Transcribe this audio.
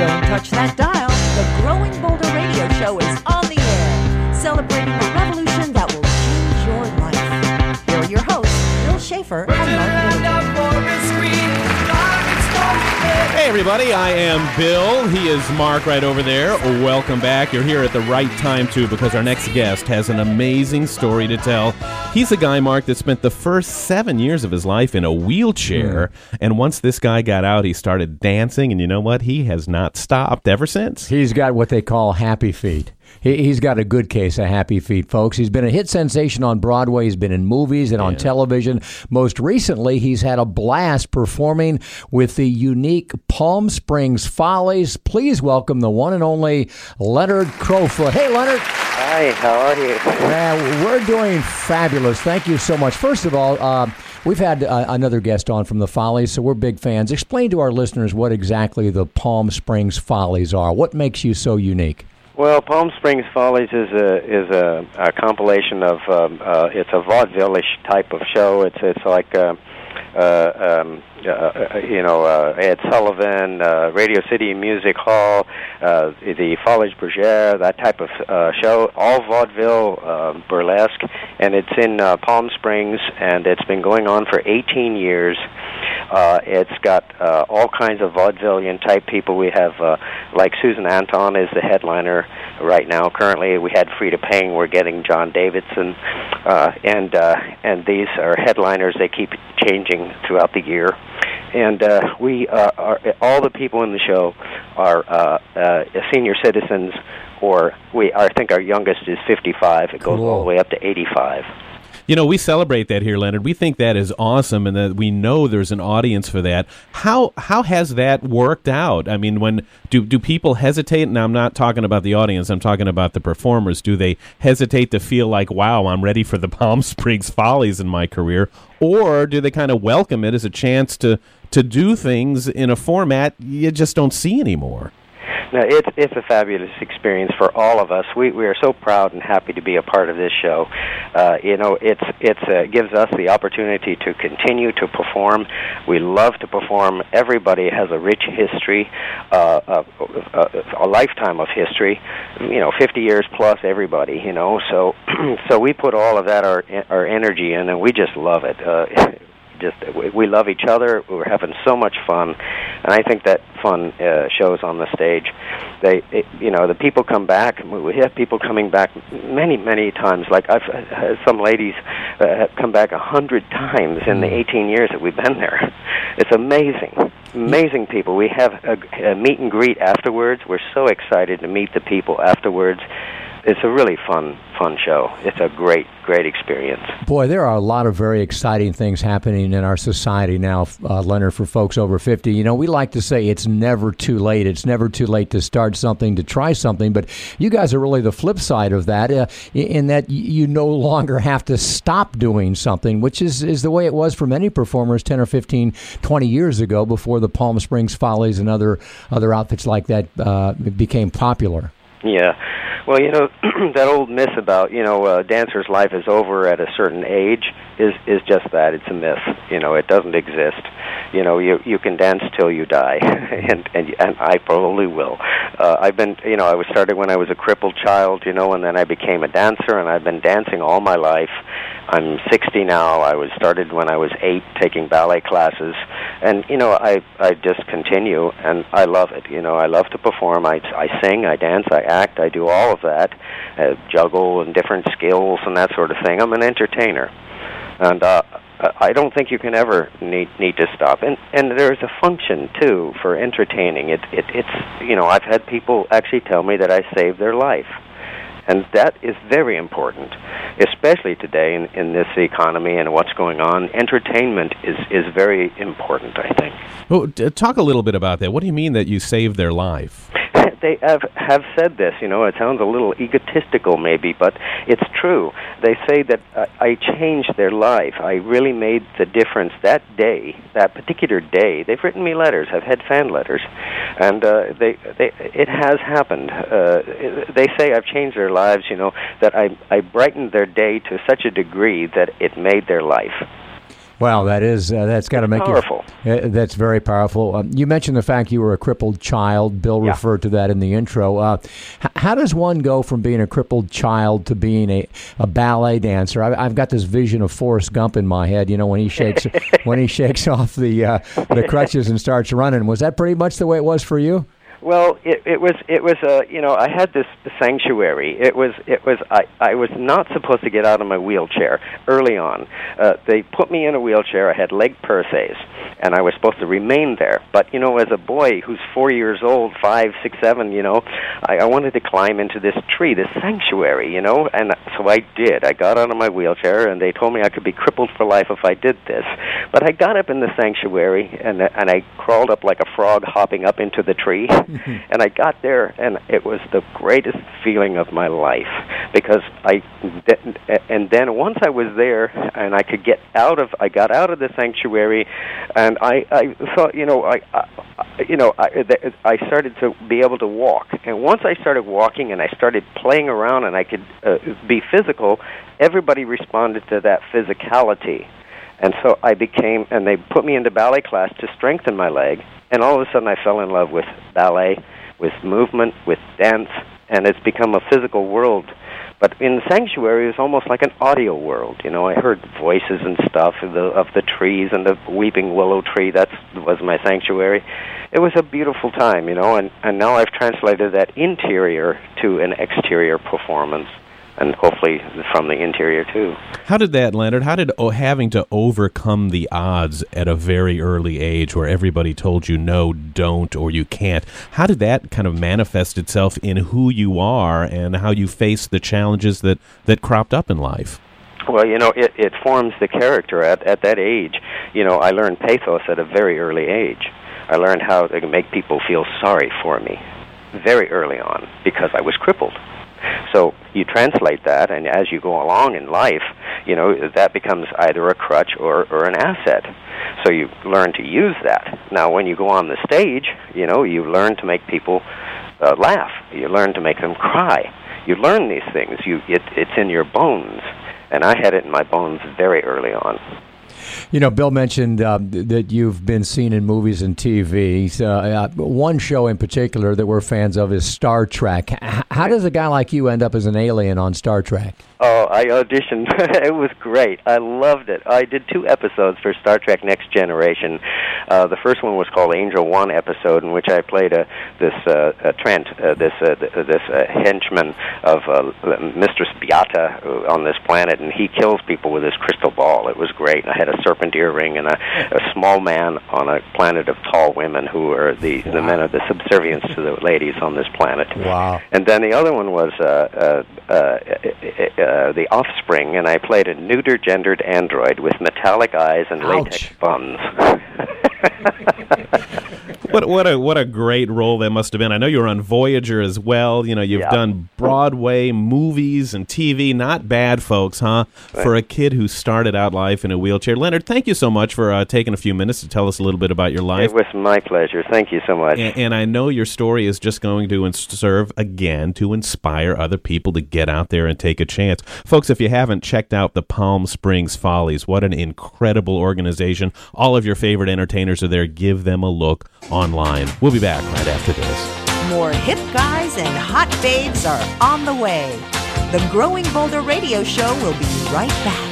Don't touch that dial. The Growing Bolder Radio Show is on the air, celebrating a revolution that will change your life. Here are your hosts, Bill Schaefer and Mark Hey, everybody, I am Bill. He is Mark right over there. Welcome back. You're here at the right time, too, because our next guest has an amazing story to tell. He's a guy, Mark, that spent the first seven years of his life in a wheelchair. Hmm. And once this guy got out, he started dancing. And you know what? He has not stopped ever since. He's got what they call happy feet. He, he's got a good case of happy feet, folks. He's been a hit sensation on Broadway. He's been in movies and on television. Most recently, he's had a blast performing with the unique Palm Springs Follies. Please welcome the one and only Leonard Crofoot. Hey, Leonard. Hi, how are you? Man, we're doing fabulous. Thank you so much. First of all, uh, we've had uh, another guest on from the Follies, so we're big fans. Explain to our listeners what exactly the Palm Springs Follies are. What makes you so unique? Well, Palm Springs Follies is a is a, a compilation of um, uh, it's a vaudeville-ish type of show. It's it's like uh, uh, um, uh, you know uh, Ed Sullivan, uh, Radio City Music Hall, uh, the Folies Bergère, that type of uh, show. All vaudeville uh, burlesque, and it's in uh, Palm Springs, and it's been going on for 18 years. Uh, it's got uh, all kinds of vaudevillian type people. We have uh, like Susan Anton is the headliner right now. Currently, we had Freda Payne. We're getting John Davidson, uh, and uh, and these are headliners. They keep changing throughout the year, and uh, we uh, are all the people in the show are uh, uh, senior citizens. Or we, I think our youngest is 55. It goes all the way up to 85. You know, we celebrate that here, Leonard. We think that is awesome, and that we know there's an audience for that. How how has that worked out? I mean, when do do people hesitate? And I'm not talking about the audience. I'm talking about the performers. Do they hesitate to feel like, "Wow, I'm ready for the Palm Springs Follies in my career," or do they kind of welcome it as a chance to to do things in a format you just don't see anymore? No, it's it's a fabulous experience for all of us. We we are so proud and happy to be a part of this show. Uh, you know, it's it's uh, gives us the opportunity to continue to perform. We love to perform. Everybody has a rich history, uh, a, a, a lifetime of history. You know, 50 years plus. Everybody, you know. So so we put all of that our our energy in, and we just love it. Uh, just we, we love each other. We're having so much fun, and I think that fun uh, shows on the stage. They, it, you know, the people come back. We have people coming back many, many times. Like I've had some ladies uh, have come back a hundred times in the 18 years that we've been there. It's amazing, amazing people. We have a, a meet and greet afterwards. We're so excited to meet the people afterwards. It's a really fun, fun show. It's a great, great experience. Boy, there are a lot of very exciting things happening in our society now, uh, Leonard, for folks over 50. You know, we like to say it's never too late. It's never too late to start something, to try something. But you guys are really the flip side of that, uh, in that you no longer have to stop doing something, which is, is the way it was for many performers 10 or 15, 20 years ago before the Palm Springs Follies and other, other outfits like that uh, became popular. Yeah. Well, you know that old myth about you know uh, dancer's life is over at a certain age is is just that. It's a myth. You know, it doesn't exist. You know, you you can dance till you die, and and and I probably will. Uh, I've been you know I was started when I was a crippled child. You know, and then I became a dancer, and I've been dancing all my life. I'm 60 now. I was started when I was eight, taking ballet classes, and you know I I just continue, and I love it. You know, I love to perform. I I sing, I dance, I act, I do all of that, uh, juggle and different skills and that sort of thing. I'm an entertainer, and uh, I don't think you can ever need need to stop. And and there's a function too for entertaining. It it it's you know I've had people actually tell me that I saved their life. And that is very important, especially today in, in this economy and what's going on. Entertainment is, is very important, I think. D- talk a little bit about that. What do you mean that you saved their life? they have have said this. You know, it sounds a little egotistical, maybe, but it's true. They say that uh, I changed their life. I really made the difference that day, that particular day. They've written me letters. I've had fan letters, and uh, they they it has happened. Uh, they say I've changed their lives. You know, that I I brightened their day to such a degree that it made their life. Well, that is uh, that's got to make powerful. You, uh, that's very powerful. Um, you mentioned the fact you were a crippled child. Bill Yeah. referred to that in the intro. Uh, h- how does one go from being a crippled child to being a, a ballet dancer? I, I've got this vision of Forrest Gump in my head. You know, when he shakes when he shakes off the uh, the crutches and starts running. Was that pretty much the way it was for you? Well, it, it was it was uh, you know I had this sanctuary. It was it was I I was not supposed to get out of my wheelchair early on. Uh, they put me in a wheelchair. I had leg perces, and I was supposed to remain there. But you know, as a boy who's four years old, five, six, seven, you know, I, I wanted to climb into this tree, this sanctuary, you know, and so I did. I got out of my wheelchair, and they told me I could be crippled for life if I did this. But I got up in the sanctuary, and and I crawled up like a frog hopping up into the tree, and I got there, and it was the greatest feeling of my life because I, and then once I was there, and I could get out of, I got out of the sanctuary, and I I thought, you know, I, I you know, I I started to be able to walk, and once I started walking, and I started playing around, and I could uh, be physical, everybody responded to that physicality. And so I became, and they put me into ballet class to strengthen my leg. And all of a sudden, I fell in love with ballet, with movement, with dance, and it's become a physical world. But in sanctuary, it was almost like an audio world. You know, I heard voices and stuff of the of the trees and the weeping willow tree. That was my sanctuary. It was a beautiful time, you know, and and now I've translated that interior to an exterior performance, and hopefully from the interior too. How did that, Leonard? How did oh, having to overcome the odds at a very early age, where everybody told you no, don't, or you can't? How did that kind of manifest itself in who you are and how you face the challenges that that cropped up in life? Well, you know, it, it forms the character at, at that age. You know, I learned pathos at a very early age. I learned how to make people feel sorry for me very early on because I was crippled. You translate that, and as you go along in life, you know, that becomes either a crutch or, or an asset. So you learn to use that. Now, when you go on the stage, you know, you learn to make people uh, laugh. You learn to make them cry. You learn these things. You, it, it's in your bones. And I had it in my bones very early on. You know, Bill mentioned uh, that you've been seen in movies and TV. Uh, uh, one show in particular that we're fans of is Star Trek. How does a guy like you end up as an alien on Star Trek? Oh, I auditioned. it was great. I loved it. I did two episodes for Star Trek Next Generation. Uh, the first one was called Angel One episode, in which I played a this uh, a Trent, uh, this uh, this uh, henchman of uh, Mistress Beata uh, on this planet, and he kills people with his crystal ball. It was great. I had a serpent earring and a, a small man on a planet of tall women who are the the men of the subservience to the ladies on this planet. Wow. And then the other one was uh, uh, uh, uh, The Offspring, and I played a neuter gendered android with metallic eyes and latex buns. What what a what a great role that must have been. I know you were on Voyager as well. You know, you've Yeah. done Broadway, movies, and TV. Not bad, folks, huh? For a kid who started out life in a wheelchair. Leonard, thank you so much for uh, taking a few minutes to tell us a little bit about your life. it was my pleasure. Thank you so much. And, and I know your story is just going to ins- serve again to inspire other people to get out there and take a chance. Folks, if you haven't checked out the Palm Springs Follies, what an incredible organization. All of your favorite entertainers are there. Give them a look online. We'll be back right after this. More hip guys and hot babes are on the way. The Growing Bolder Radio Show will be right back.